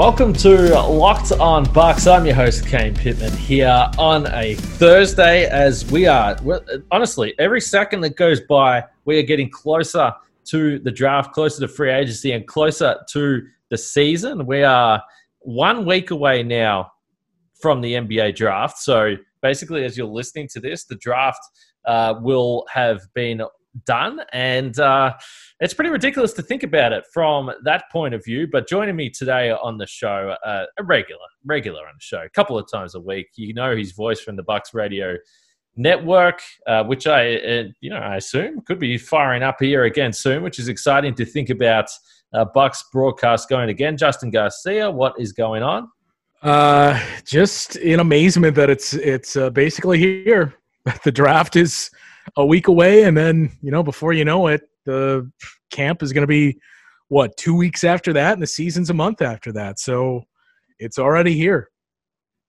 Welcome to Locked on Bucks. I'm your host, Kane Pittman, here on a Thursday as we are, honestly, every second that goes by, we are getting closer to the draft, closer to free agency, and closer to the season. We are one week away now from the NBA draft. So basically, as you're listening to this, the draft uh, will have been done. And uh, it's pretty ridiculous to think about it from that point of view. But joining me today on the show, uh, a regular, regular on the show, a couple of times a week. You know his voice from the Bucks Radio Network, uh, which I, uh, you know, I assume could be firing up here again soon, which is exciting to think about. Uh, Bucks broadcast going again. Justin Garcia, what is going on? Uh, just in amazement that it's it's uh, basically here. The draft is a week away, and then you know before you know it, the camp is going to be what two weeks after that, and the season's a month after that. So it's already here.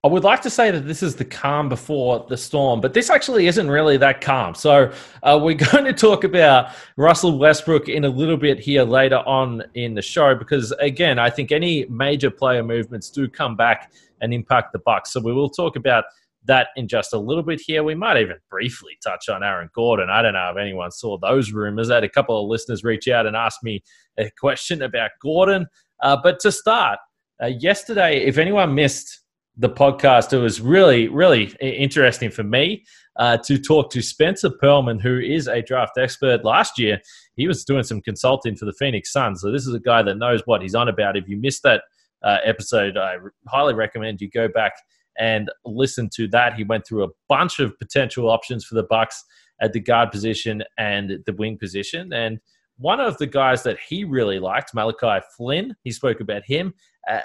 I would like to say that this is the calm before the storm, but this actually isn't really that calm. So, uh, we're going to talk about Russell Westbrook in a little bit here later on in the show because, again, I think any major player movements do come back and impact the Bucks. So, we will talk about that in just a little bit here. We might even briefly touch on Aaron Gordon. I don't know if anyone saw those rumors. I had a couple of listeners reach out and ask me a question about Gordon. Uh, but to start, uh, yesterday, if anyone missed the podcast, it was really, really interesting for me uh, to talk to Spencer Pearlman, who is a draft expert. Last year, he was doing some consulting for the Phoenix Suns. So this is a guy that knows what he's on about. If you missed that uh, episode, I highly recommend you go back and listen to that. He went through a bunch of potential options for the Bucks at the guard position and the wing position, and one of the guys that he really liked, Malachi Flynn, he spoke about him.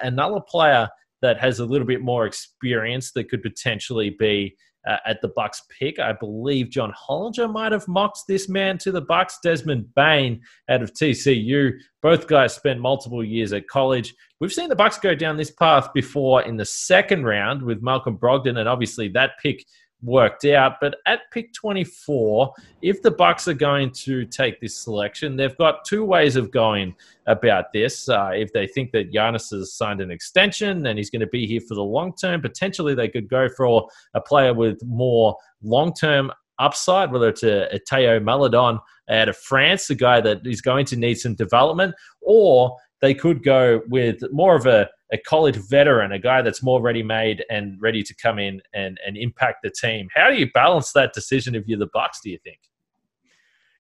another player that has a little bit more experience that could potentially be uh, at the Bucks pick. I believe John Hollinger might have mocked this man to the Bucks. Desmond Bane out of TCU. Both guys spent multiple years at college. We've seen the Bucks go down this path before in the second round with Malcolm Brogdon, and obviously that pick worked out. But at pick 24, if the Bucks are going to take this selection, they've got two ways of going about this. Uh, if they think that Giannis has signed an extension and he's going to be here for the long term, potentially they could go for a player with more long term upside, whether it's a, a Theo Maledon out of France, a guy that is going to need some development, or they could go with more of a, a college veteran, a guy that's more ready made and ready to come in and, and impact the team. How do you balance that decision if you're the Bucks, do you think?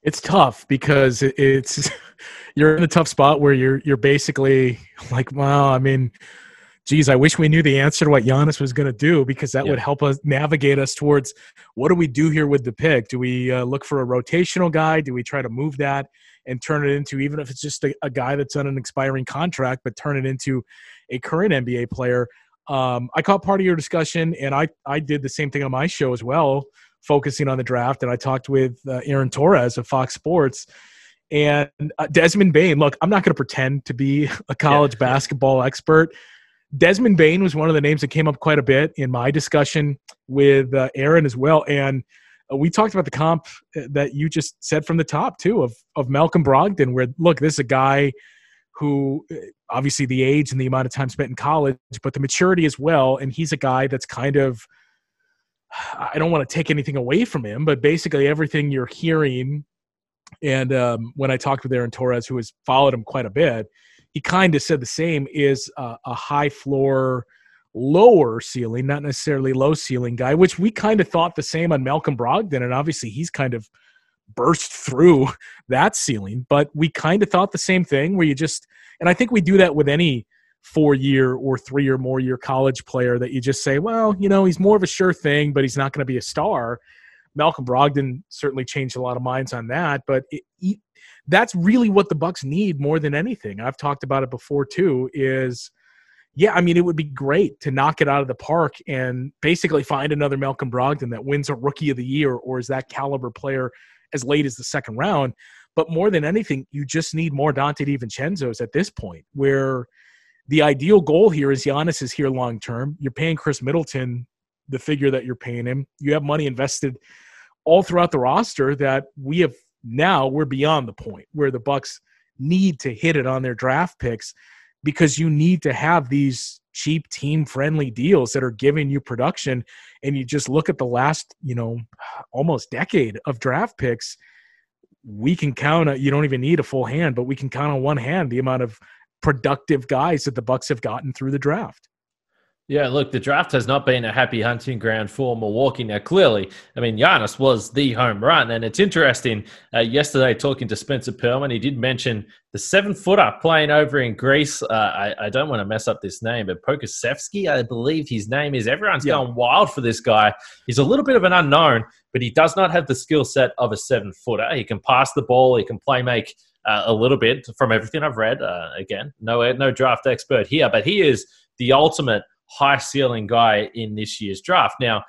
It's tough because it's you're in a tough spot where you're you're basically like, well, I mean, geez, I wish we knew the answer to what Giannis was going to do because that would help us navigate us towards what do we do here with the pick? Do we uh, look for a rotational guy? Do we try to move that and turn it into, even if it's just a, a guy that's on an expiring contract, but turn it into a current NBA player? Um, I caught part of your discussion, and I, I did the same thing on my show as well, focusing on the draft. And I talked with uh, Aaron Torres of Fox Sports and uh, Desmond Bane. Look, I'm not going to pretend to be a college yeah. basketball expert Desmond Bane was one of the names that came up quite a bit in my discussion with uh, Aaron as well, and uh, we talked about the comp uh, that you just said from the top too of of Malcolm Brogdon. Where look, this is a guy who uh, obviously the age and the amount of time spent in college, but the maturity as well, and he's a guy that's kind of I don't want to take anything away from him, but basically everything you're hearing, and um, when I talked with Aaron Torres, who has followed him quite a bit he kind of said the same is a, a high floor lower ceiling not necessarily low ceiling guy which we kind of thought the same on malcolm brogdon and obviously he's kind of burst through that ceiling but we kind of thought the same thing where you just and i think we do that with any four year or three or more year college player that you just say well you know he's more of a sure thing but he's not going to be a star. Malcolm Brogdon certainly changed a lot of minds on that, but it, it, that's really what the Bucks need more than anything. I've talked about it before too. Is yeah, I mean, it would be great to knock it out of the park and basically find another Malcolm Brogdon that wins a Rookie of the Year or is that caliber player as late as the second round. But more than anything, you just need more Donte DiVincenzo's at this point, where the ideal goal here is Giannis is here long term. You're paying Khris Middleton the figure that you're paying him. You have money invested all throughout the roster that we have now we're beyond the point where the Bucks need to hit it on their draft picks because you need to have these cheap team friendly deals that are giving you production. And you just look at the last you know almost decade of draft picks we can count you don't even need a full hand but we can count on one hand the amount of productive guys that the bucks have gotten through the draft yeah, look, the draft has not been a happy hunting ground for Milwaukee. Now, clearly, I mean, Giannis was the home run. And it's interesting, uh, yesterday talking to Spencer Pearlman, he did mention the seven footer playing over in Greece. Uh, I, I, don't want to mess up this name, but Pokusevski, I believe his name is. Everyone's yeah. going wild for this guy. He's a little bit of an unknown, but he does not have the skill set of a seven footer. He can pass the ball, he can play make. Uh, a little bit from everything I've read. Uh, again, no no draft expert here, but he is the ultimate high ceiling guy in this year's draft. Now,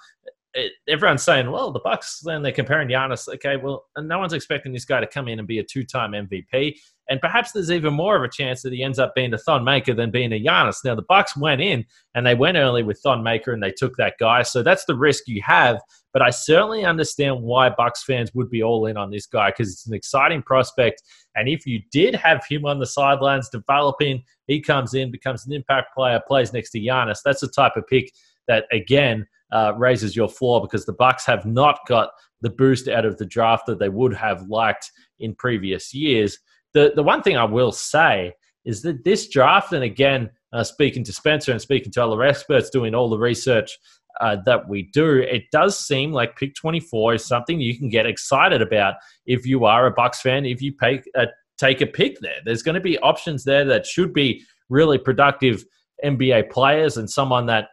it, everyone's saying, well, the Bucks, then they're comparing Giannis. Okay, well, no one's expecting this guy to come in and be a two-time MVP, and perhaps there's even more of a chance that he ends up being a Thon Maker than being a Giannis. Now, the Bucks went in and they went early with Thon Maker and they took that guy, so that's the risk you have. But I certainly understand why Bucks fans would be all in on this guy because it's an exciting prospect. And if you did have him on the sidelines developing, he comes in, becomes an impact player, plays next to Giannis. That's the type of pick that again uh, raises your floor because the Bucks have not got the boost out of the draft that they would have liked in previous years. The the one thing I will say is that this draft, and again, uh, speaking to Spencer and speaking to other experts doing all the research uh, that we do, it does seem like pick 24 is something you can get excited about if you are a Bucks fan. If you pay, uh, take a pick there, there's going to be options there that should be really productive NBA players and someone that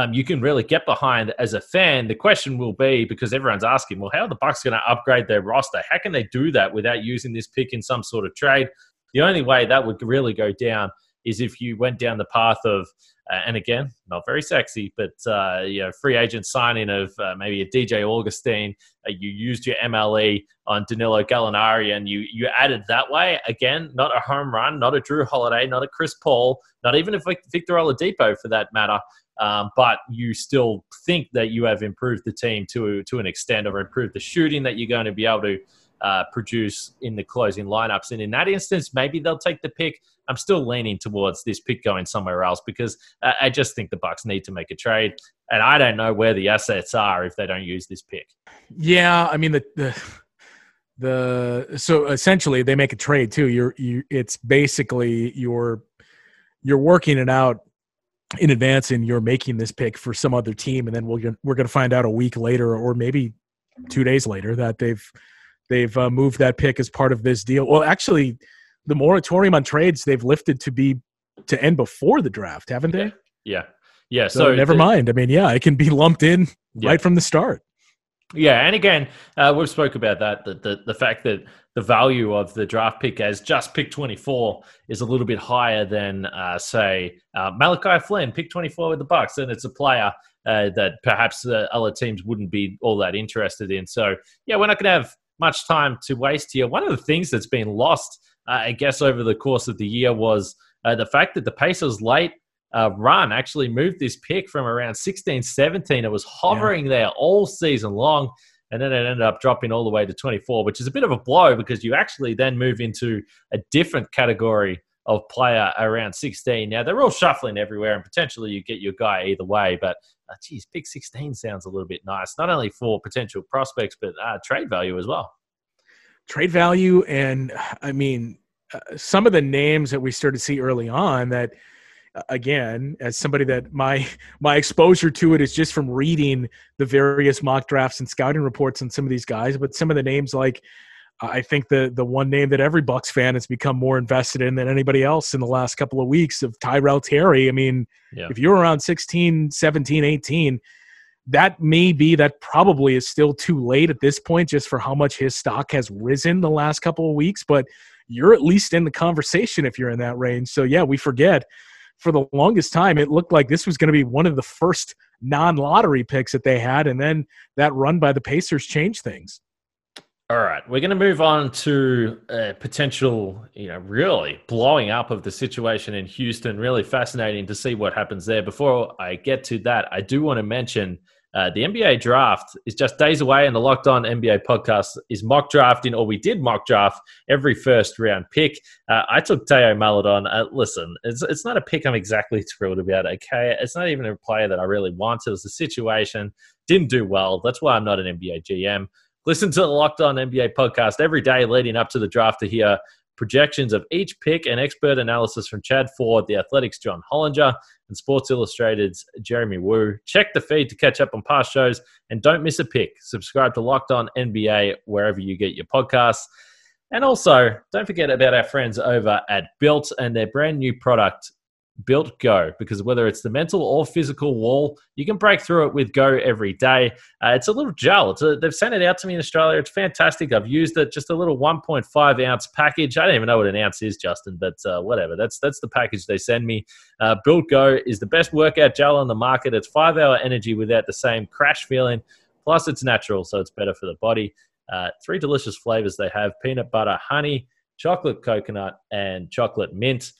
um, you can really get behind as a fan. The question will be because everyone's asking, well, how are the Bucks going to upgrade their roster? How can they do that without using this pick in some sort of trade? The only way that would really go down is if you went down the path of, uh, and again, not very sexy, but uh, you know, free agent signing of uh, maybe a DJ Augustine. Uh, you used your MLE on Danilo Gallinari, and you you added that way. Again, not a home run, not a Jrue Holiday, not a Chris Paul, not even a Victor Oladipo for that matter. Um, but you still think that you have improved the team to to an extent, or improved the shooting that you're going to be able to uh, produce in the closing lineups. And in that instance, maybe they'll take the pick. I'm still leaning towards this pick going somewhere else because I just think the Bucks need to make a trade, and I don't know where the assets are if they don't use this pick. Yeah, I mean the the the so essentially they make a trade too. You're you it's basically you're you're working it out in advance and you're making this pick for some other team and then we're we're going to find out a week later or maybe 2 days later that they've they've uh, moved that pick as part of this deal. Well, actually the moratorium on trades they've lifted to be to end before the draft, haven't they? Yeah. Yeah, so, so never mind. I mean, yeah, it can be lumped in yeah. right from the start. Yeah, and again, uh, we've spoke about that, the, the, the fact that the value of the draft pick as just pick 24 is a little bit higher than, uh, say, uh, Malachi Flynn, pick 24 with the Bucks, and it's a player uh, that perhaps the other teams wouldn't be all that interested in. So, yeah, we're not going to have much time to waste here. One of the things that's been lost, uh, I guess, over the course of the year was uh, the fact that the Pacers' late uh, run actually moved this pick from around 16, 17. It was hovering yeah. there all season long and then it ended up dropping all the way to 24, which is a bit of a blow because you actually then move into a different category of player around 16. Now they're all shuffling everywhere, and potentially you get your guy either way. But uh, geez, pick 16 sounds a little bit nice, not only for potential prospects but uh, trade value as well. Trade value, and I mean, uh, some of the names that we started to see early on that again as somebody that my my exposure to it is just from reading the various mock drafts and scouting reports on some of these guys but some of the names like i think the the one name that every bucks fan has become more invested in than anybody else in the last couple of weeks of tyrell terry i mean yeah. if you're around 16 17 18 that may be that probably is still too late at this point just for how much his stock has risen the last couple of weeks but you're at least in the conversation if you're in that range so yeah we forget for the longest time it looked like this was going to be one of the first non-lottery picks that they had and then that run by the pacers changed things all right, we're going to move on to a potential, you know, really blowing up of the situation in Houston. Really fascinating to see what happens there. Before I get to that, I do want to mention uh, the NBA draft is just days away, and the Locked On NBA podcast is mock drafting, or we did mock draft every first round pick. Uh, I took Theo Maledon. Uh, listen, it's it's not a pick I'm exactly thrilled about. Okay, it's not even a player that I really want. It was a situation didn't do well. That's why I'm not an NBA GM. Listen to the Locked On NBA podcast every day leading up to the draft to hear projections of each pick and expert analysis from Chad Ford, The Athletic's John Hollinger, and Sports Illustrated's Jeremy Woo. Check the feed to catch up on past shows and don't miss a pick. Subscribe to Locked On NBA wherever you get your podcasts. And also, don't forget about our friends over at Built and their brand new product, Built Go because whether it's the mental or physical wall, you can break through it with Go every day. Uh, it's a little gel. A, they've sent it out to me in Australia. It's fantastic. I've used it. Just a little 1.5 ounce package. I don't even know what an ounce is, Justin, but uh, whatever. That's that's the package they send me. Uh, Built Go is the best workout gel on the market. It's five hour energy without the same crash feeling. Plus, it's natural, so it's better for the body. Uh, three delicious flavors they have: peanut butter, honey, chocolate coconut, and chocolate mint.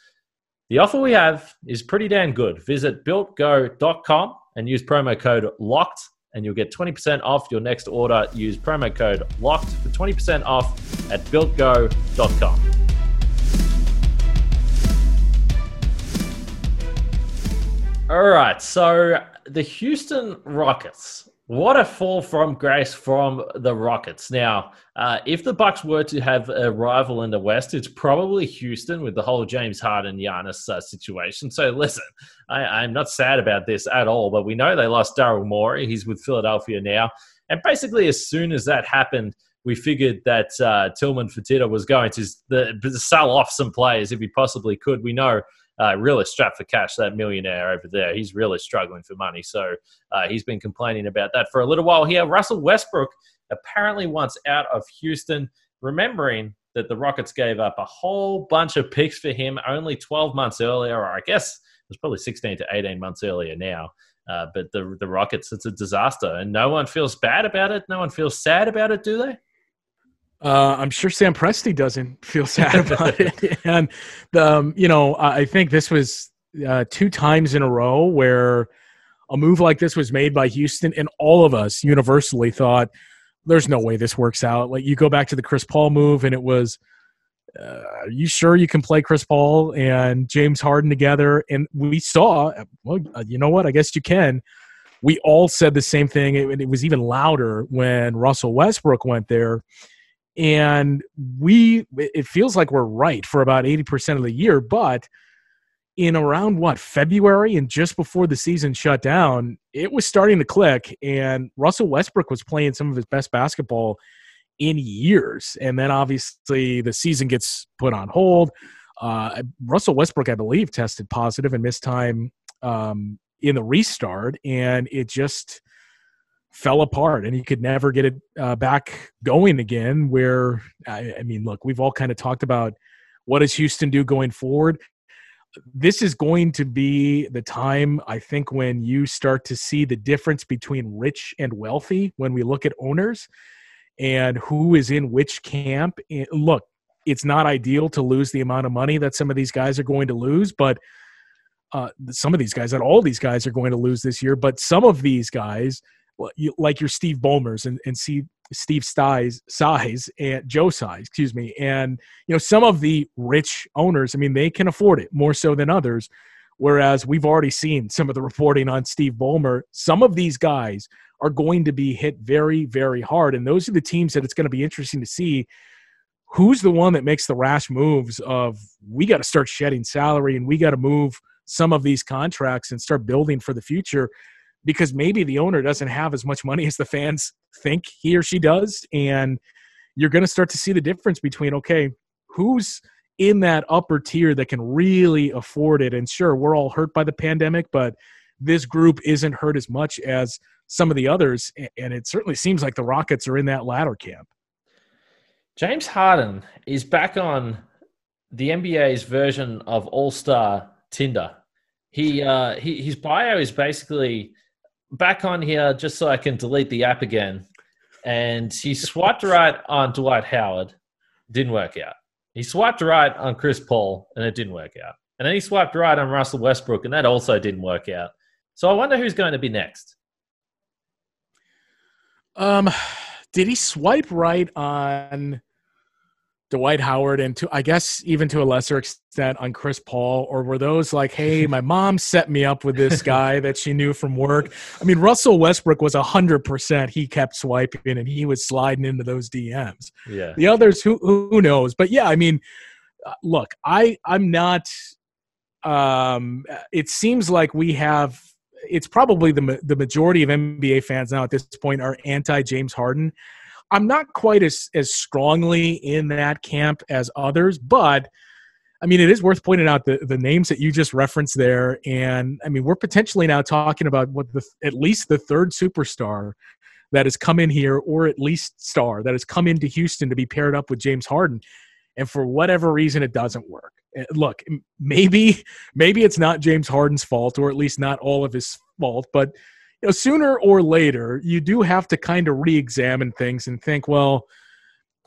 The offer we have is pretty damn good. Visit builtgo.com and use promo code LOCKED and you'll get 20% off your next order. Use promo code LOCKED for 20% off at builtgo.com. All right, so the Houston Rockets what a fall from grace from the Rockets. Now, uh, if the Bucks were to have a rival in the West, it's probably Houston with the whole James Harden Giannis uh, situation. So, listen, I, am not sad about this at all. But we know they lost Daryl Morey. He's with Philadelphia now, and basically, as soon as that happened, we figured that uh, Tillman Fertitta was going to the, sell off some players if he possibly could. We know uh, really strapped for cash, that millionaire over there. He's really struggling for money. So uh, he's been complaining about that for a little while here. Russell Westbrook apparently wants out of Houston, remembering that the Rockets gave up a whole bunch of picks for him only 12 months earlier, or I guess it was probably 16 to 18 months earlier now. Uh, but the the Rockets, it's a disaster, and no one feels bad about it. No one feels sad about it, do they? Uh, I'm sure Sam Presti doesn't feel sad about it. And, um, you know, I think this was uh, two times in a row where a move like this was made by Houston, and all of us universally thought, there's no way this works out. Like, you go back to the Chris Paul move, and it was, uh, are you sure you can play Chris Paul and James Harden together? And we saw, well, uh, you know what? I guess you can. We all said the same thing. It, it was even louder when Russell Westbrook went there and we it feels like we're right for about 80% of the year but in around what february and just before the season shut down it was starting to click and russell westbrook was playing some of his best basketball in years. And then obviously the season gets put on hold. Uh, russell westbrook i believe tested positive and missed time um, in the restart. And it just fell apart and he could never get it uh, back going again. Where, I, I mean, look, we've all kind of talked about what does Houston do going forward. This is going to be the time, I think, when you start to see the difference between rich and wealthy when we look at owners and who is in which camp. Look, it's not ideal to lose the amount of money that some of these guys are going to lose, but uh, some of these guys, not all these guys are going to lose this year, but some of these guys – like your Steve Ballmers and, and see Steve Size, size and Joe Tsai, excuse me. And, you know, some of the rich owners, I mean, they can afford it more so than others. Whereas we've already seen some of the reporting on Steve Ballmer. Some of these guys are going to be hit very, very hard. And those are the teams that it's going to be interesting to see who's the one that makes the rash moves of we got to start shedding salary and we got to move some of these contracts and start building for the future because maybe the owner doesn't have as much money as the fans think he or she does. And you're going to start to see the difference between, okay, who's in that upper tier that can really afford it? And sure, we're all hurt by the pandemic, but this group isn't hurt as much as some of the others. And it certainly seems like the Rockets are in that latter camp. James Harden is back on the NBA's version of All Star Tinder. He, uh, he his bio is basically back on here just so I can delete the app again. And he swiped right on Dwight Howard, didn't work out. He swiped right on Chris Paul, and it didn't work out. And then he swiped right on Russell Westbrook, and that also didn't work out. So I wonder who's going to be next. Um, did he swipe right on Dwight Howard and to I guess even to a lesser extent on Chris Paul, or were those like, hey, my mom set me up with this guy that she knew from work? I mean, Russell Westbrook was hundred percent. He kept swiping and he was sliding into those DMs. Yeah. The others, who who knows? But yeah, I mean, uh, look, I I'm not. Um, it seems like we have. It's probably the the majority of NBA fans now at this point are anti James Harden I'm not quite as as strongly in that camp as others, but I mean, it is worth pointing out the, the names that you just referenced there. And I mean, we're potentially now talking about what the at least the third superstar that has come in here, or at least star that has come into Houston to be paired up with James Harden. And for whatever reason, it doesn't work. Look, maybe maybe it's not James Harden's fault, or at least not all of his fault, but you know, sooner or later, you do have to kind of re-examine things and think, well,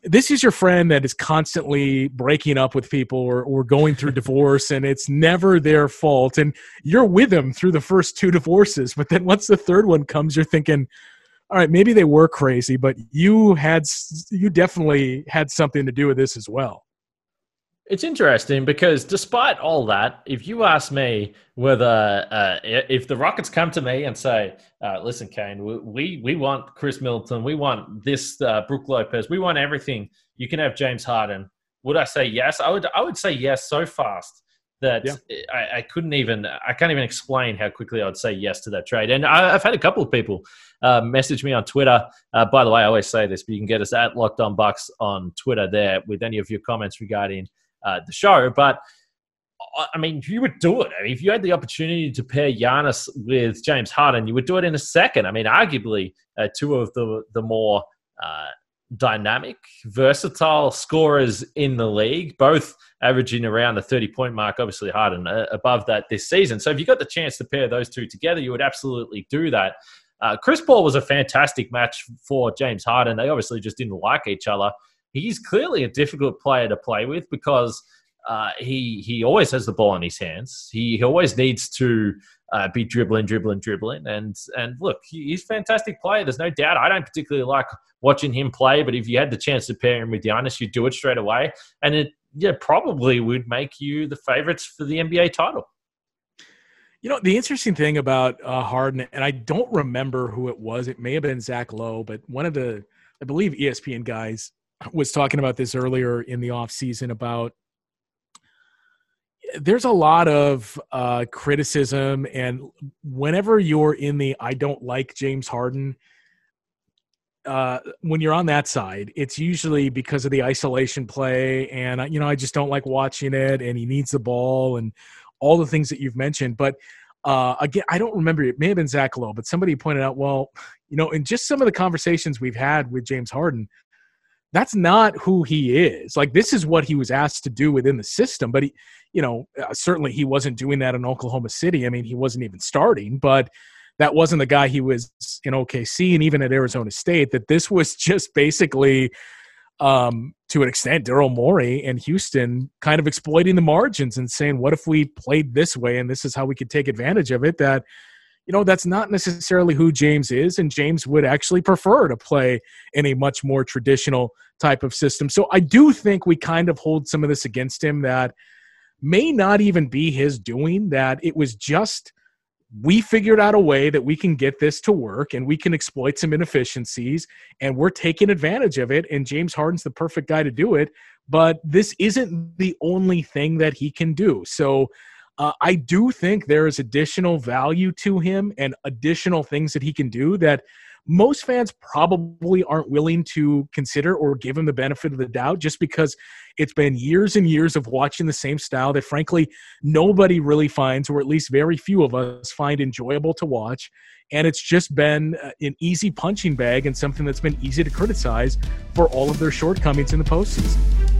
this is your friend that is constantly breaking up with people or, or going through divorce and it's never their fault. And you're with them through the first two divorces but then once the third one comes you're thinking all right maybe they were crazy but you had you definitely had something to do with this as well it's interesting because despite all that, if you ask me whether uh, if the Rockets come to me and say, uh, "Listen, Kane, we we want Khris Middleton, we want this uh, Brook Lopez, we want everything," you can have James Harden. Would I say yes? I would. I would say yes so fast that yeah. I, I, couldn't even. I can't even explain how quickly I would say yes to that trade. And I, have had a couple of people uh, message me on Twitter. Uh, by the way, I always say this, but you can get us at Locked On Bucks on Twitter there with any of your comments regarding uh, the show. But I mean, you would do it. I mean, if you had the opportunity to pair Giannis with James Harden, you would do it in a second. I mean, arguably uh, two of the the more uh, dynamic, versatile scorers in the league, both averaging around the 30 point mark, obviously Harden uh, above that this season. So if you got the chance to pair those two together, you would absolutely do that. Uh, Chris Paul was a fantastic match for James Harden. They obviously just didn't like each other he's clearly a difficult player to play with because uh, he he always has the ball in his hands. He, he always needs to uh, be dribbling, dribbling, dribbling. And and look, he's a fantastic player. There's no doubt. I don't particularly like watching him play, but if you had the chance to pair him with Giannis, you'd do it straight away. And it yeah probably would make you the favorites for the NBA title. You know, the interesting thing about uh, Harden, and I don't remember who it was. It may have been Zach Lowe, but one of the, I believe, ESPN guys was talking about this earlier in the off season about there's a lot of uh, criticism and whenever you're in the i don't like james harden uh, when you're on that side it's usually because of the isolation play and you know i just don't like watching it and he needs the ball and all the things that you've mentioned. But uh, again i don't remember it may have been zach lowe but somebody pointed out well you know in just some of the conversations we've had with james harden that's not who he is. Like this is what he was asked to do within the system, but he, you know, uh, certainly he wasn't doing that in Oklahoma City. I mean, he wasn't even starting, but that wasn't the guy he was in OKC and even at Arizona State. That this was just basically, um, to an extent, Daryl Morey and Houston kind of exploiting the margins and saying, "What if we played this way and this is how we could take advantage of it?" That you know, that's not necessarily who James is. And James would actually prefer to play in a much more traditional type of system. So I do think we kind of hold some of this against him that may not even be his doing, that it was just we figured out a way that we can get this to work and we can exploit some inefficiencies and we're taking advantage of it. And James Harden's the perfect guy to do it. But this isn't the only thing that he can do. So, uh, I do think there is additional value to him and additional things that he can do that most fans probably aren't willing to consider or give him the benefit of the doubt just because it's been years and years of watching the same style that frankly nobody really finds or at least very few of us find enjoyable to watch and it's just been uh, an easy punching bag and something that's been easy to criticize for all of their shortcomings in the postseason.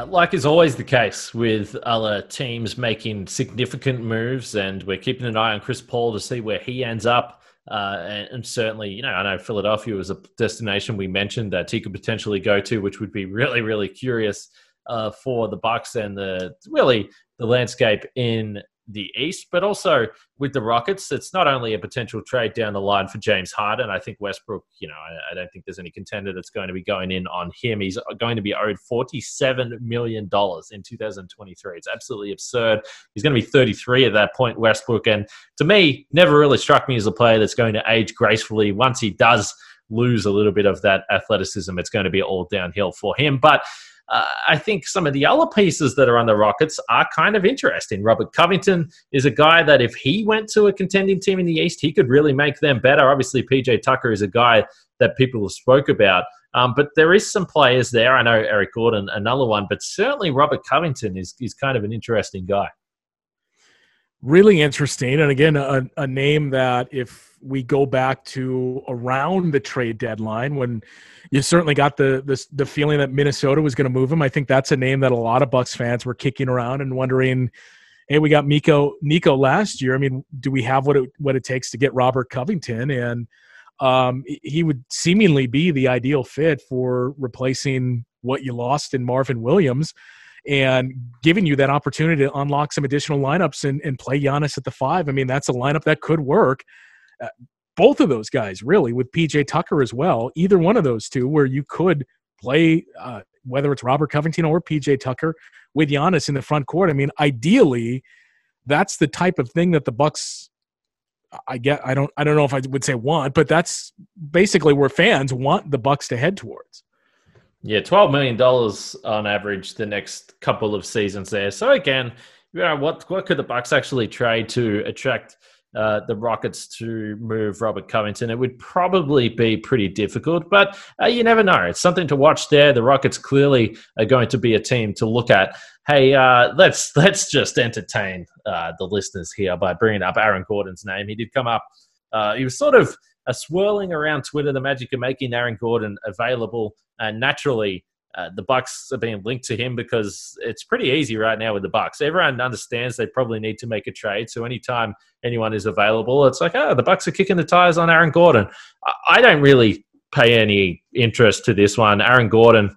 Uh, like is always the case with other teams making significant moves, and we're keeping an eye on Chris Paul to see where he ends up. Uh, and, and, certainly, you know, I know Philadelphia was a destination we mentioned that he could potentially go to, which would be really, really curious uh, for the Bucks and the really the landscape in the East, but also with the Rockets, it's not only a potential trade down the line for James Harden. I think Westbrook, you know, I, I, don't think there's any contender that's going to be going in on him. He's going to be owed $47 million in 2023. It's absolutely absurd. He's going to be 33 at that point, Westbrook. And to me, never really struck me as a player that's going to age gracefully. Once he does lose a little bit of that athleticism, it's going to be all downhill for him. But uh, I think some of the other pieces that are on the Rockets are kind of interesting. Robert Covington is a guy that if he went to a contending team in the East, he could really make them better. Obviously, PJ Tucker is a guy that people have spoke about. Um, but there is some players there. I know Eric Gordon, another one, but certainly Robert Covington is, is kind of an interesting guy. Really interesting. And again, a, a name that if we go back to around the trade deadline when you certainly got the the, the feeling that Minnesota was going to move him. I think that's a name that a lot of Bucks fans were kicking around and wondering, hey, we got Miko Nico last year. I mean, do we have what it what it takes to get Robert Covington? And um, he would seemingly be the ideal fit for replacing what you lost in Marvin Williams and giving you that opportunity to unlock some additional lineups and, and play Giannis at the five. I mean, that's a lineup that could work. Uh, both of those guys, really, with PJ Tucker as well. Either one of those two, where you could play, uh, whether it's Robert Covington or PJ Tucker, with Giannis in the front court. I mean, ideally, that's the type of thing that the Bucks. I get. I don't. I don't know if I would say want, but that's basically where fans want the Bucks to head towards. Yeah, twelve million dollars on average the next couple of seasons there. So again, you know, what what could the Bucks actually trade to attract uh, the Rockets to move Robert Covington. It would probably be pretty difficult, but uh, you never know. It's something to watch there. The Rockets clearly are going to be a team to look at. Hey, uh, let's let's just entertain uh, the listeners here by bringing up Aaron Gordon's name. He did come up. Uh, he was sort of swirling around Twitter the magic of making Aaron Gordon available, and naturally uh, the Bucks are being linked to him because it's pretty easy right now with the Bucks. Everyone understands they probably need to make a trade. So anytime anyone is available, it's like, oh, the Bucks are kicking the tires on Aaron Gordon. I don't really pay any interest to this one. Aaron Gordon,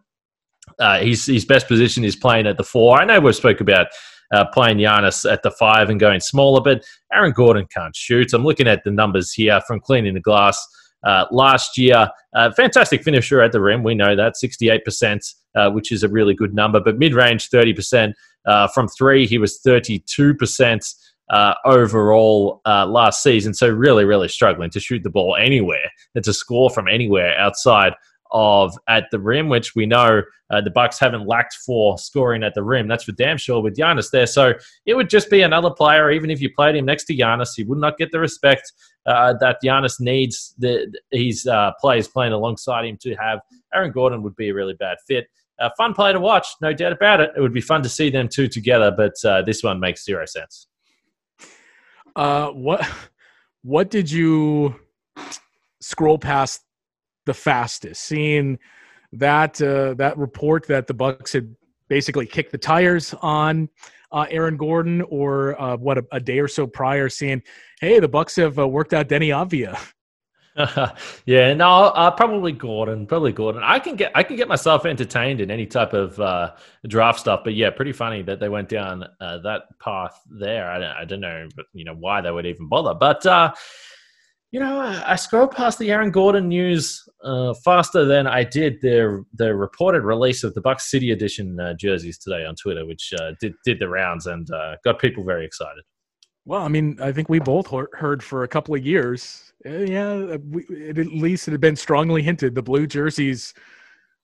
uh, his his best position is playing at the four. I know we've spoke about uh, playing Giannis at the five and going smaller, but Aaron Gordon can't shoot. I'm looking at the numbers here from cleaning the glass. Uh, last year. Uh, fantastic finisher at the rim. We know that 68%, uh, which is a really good number. But mid range, 30%. Uh, from three, he was 32% uh, overall uh, last season. So really, really struggling to shoot the ball anywhere and to score from anywhere outside of at the rim, which we know uh, the Bucks haven't lacked for scoring at the rim. That's for damn sure with Giannis there. So it would just be another player. Even if you played him next to Giannis, he would not get the respect uh, that Giannis needs. The, his uh, players playing alongside him to have. Aaron Gordon would be a really bad fit. A fun player to watch, no doubt about it. It would be fun to see them two together, but uh, this one makes zero sense. Uh, what what did you scroll past the fastest? Seeing that uh, that report that the Bucks had basically kicked the tires on uh, Aaron Gordon, or uh, what a, a, day or so prior, seeing, hey, the Bucks have uh, worked out Deni Avdija. yeah, no, probably Gordon. Probably Gordon. I can get I can get myself entertained in any type of uh, draft stuff, but yeah, pretty funny that they went down uh, that path there. I don't, I don't know, but you know why they would even bother. But uh, you know, I, I scrolled past the Aaron Gordon news uh, faster than I did the the reported release of the Bucks City Edition uh, jerseys today on Twitter, which uh, did did the rounds and uh, got people very excited. Well, I mean, I think we both heard for a couple of years. Uh, yeah, we, at least it had been strongly hinted the blue jerseys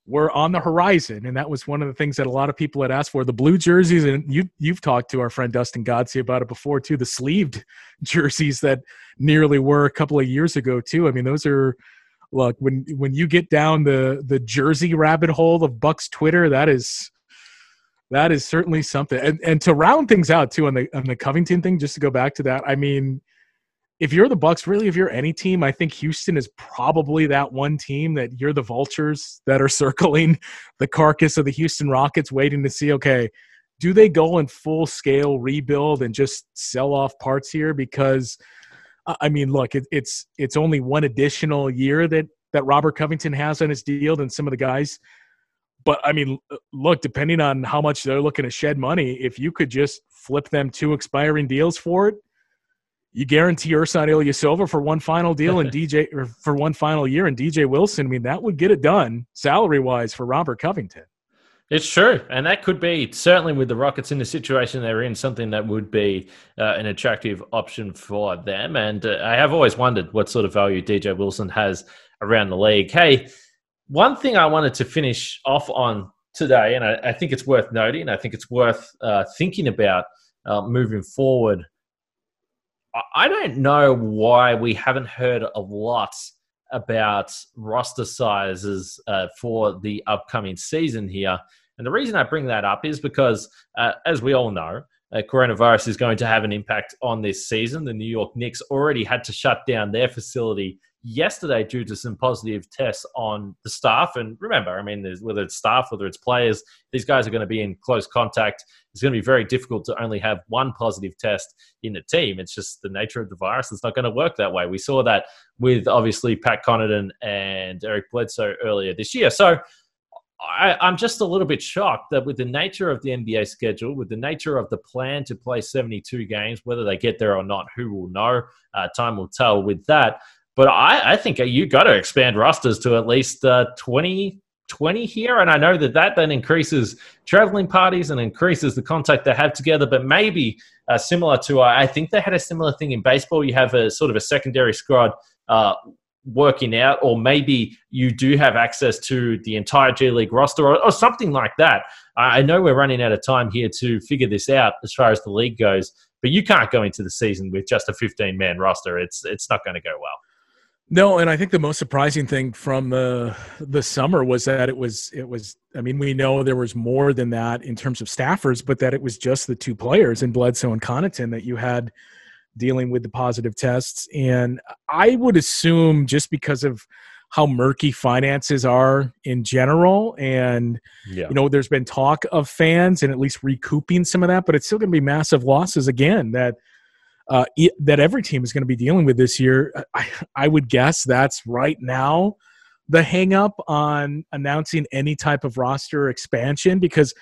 were on the horizon, and that was one of the things that a lot of people had asked for. The blue jerseys, and you you've talked to our friend Dustin Godsey about it before too. The sleeved jerseys that nearly were a couple of years ago too. I mean, those are look when when you get down the the jersey rabbit hole of Bucks Twitter, that is that is certainly something. And and to round things out too on the on the Covington thing, just to go back to that, I mean, if you're the Bucks, really, if you're any team, I think Houston is probably that one team that you're the vultures that are circling the carcass of the Houston Rockets, waiting to see, okay, do they go in full scale rebuild and just sell off parts here? Because I mean, look, it, it's it's only one additional year that that Robert Covington has on his deal than some of the guys. But I mean, look, depending on how much they're looking to shed money, if you could just flip them two expiring deals for it, you guarantee Ersan Ilyasova for one final deal and DJ or for one final year and DJ Wilson. I mean, that would get it done salary wise for Robert Covington. It's true, and that could be certainly with the Rockets in the situation they're in, something that would be uh, an attractive option for them. And uh, I have always wondered what sort of value DJ Wilson has around the league. Hey, one thing I wanted to finish off on today, and I, I think it's worth noting, I think it's worth uh, thinking about uh, moving forward. I don't know why we haven't heard a lot about roster sizes uh, for the upcoming season here. And the reason I bring that up is because, uh, as we all know, uh, coronavirus is going to have an impact on this season. The New York Knicks already had to shut down their facility yesterday due to some positive tests on the staff. And remember, I mean, whether it's staff, whether it's players, these guys are going to be in close contact. It's going to be very difficult to only have one positive test in the team. It's just the nature of the virus. It's not going to work that way. We saw that with obviously Pat Connaughton and Eric Bledsoe earlier this year. So I, am just a little bit shocked that with the nature of the NBA schedule, with the nature of the plan to play 72 games, whether they get there or not, who will know? Uh, time will tell with that. But I, I think you got to expand rosters to at least uh, 20, 20 here. And I know that that then increases traveling parties and increases the contact they have together. But maybe uh, similar to, I think they had a similar thing in baseball. You have a sort of a secondary squad uh, working out, or maybe you do have access to the entire G League roster or, or something like that. I know we're running out of time here to figure this out as far as the league goes, but you can't go into the season with just a 15 man roster. It's it's not going to go well. No, and I think the most surprising thing from the the summer was that it was it was I mean we know there was more than that in terms of staffers, but that it was just the two players in Bledsoe and Connaughton that you had dealing with the positive tests. And I would assume just because of how murky finances are in general and yeah. you know there's been talk of fans and at least recouping some of that but it's still going to be massive losses again that uh, that every team is going to be dealing with this year I, I would guess that's right now the hang up on announcing any type of roster expansion because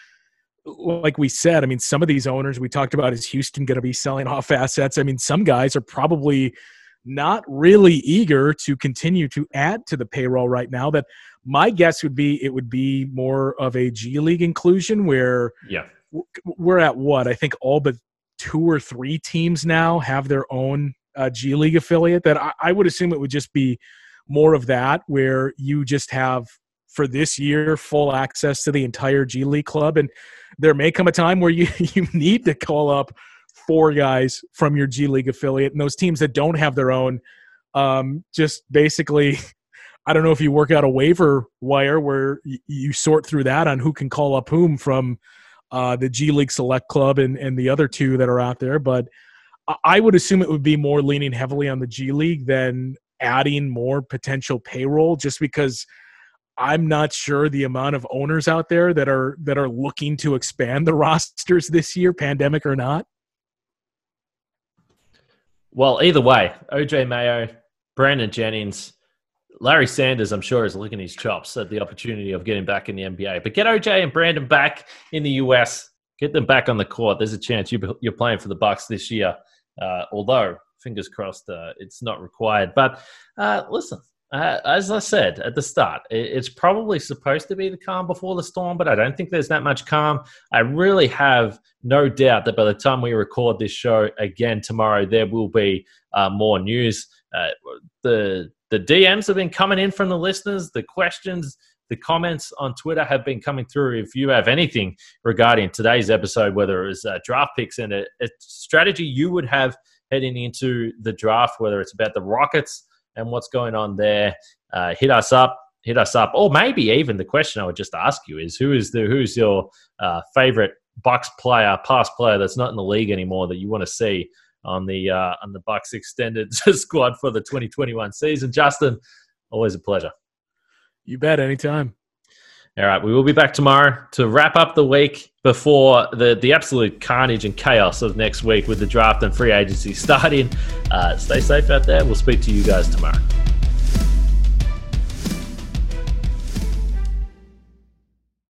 like we said, I mean, some of these owners we talked about is Houston going to be selling off assets. I mean, some guys are probably not really eager to continue to add to the payroll right now. That my guess would be it would be more of a G League inclusion where yeah we're at what I think all but two or three teams now have their own uh, G League affiliate. That I, I would assume it would just be more of that where you just have for this year full access to the entire G League club. And there may come a time where you, you need to call up four guys from your G League affiliate. And those teams that don't have their own, um, just basically, I don't know if you work out a waiver wire where you sort through that on who can call up whom from uh, the G League Select Club and, and the other two that are out there. But I would assume it would be more leaning heavily on the G League than adding more potential payroll just because – I'm not sure the amount of owners out there that are that are looking to expand the rosters this year, pandemic or not. Well, either way, OJ Mayo, Brandon Jennings, Larry Sanders, I'm sure, is licking his chops at the opportunity of getting back in the NBA. But get OJ and Brandon back in the US. Get them back on the court. There's a chance you're playing for the Bucks this year. Uh, although, fingers crossed, uh, it's not required. But uh, listen, uh, as I said at the start, it's probably supposed to be the calm before the storm, but I don't think there's that much calm. I really have no doubt that by the time we record this show again tomorrow, there will be uh, more news. Uh, the the DMs have been coming in from the listeners. The questions The comments on Twitter have been coming through. If you have anything regarding today's episode, whether it was uh, draft picks and a, a strategy you would have heading into the draft, whether it's about the Rockets and what's going on there, uh, hit us up. Hit us up, or maybe even the question I would just ask you is who is the who's your uh, favorite Bucks player, past player that's not in the league anymore that you want to see on the uh, on the Bucks extended squad for the 2021 season. Justin, always a pleasure. You bet, anytime. All right, we will be back tomorrow to wrap up the week before the, the absolute carnage and chaos of next week with the draft and free agency starting. Uh, stay safe out there. We'll speak to you guys tomorrow.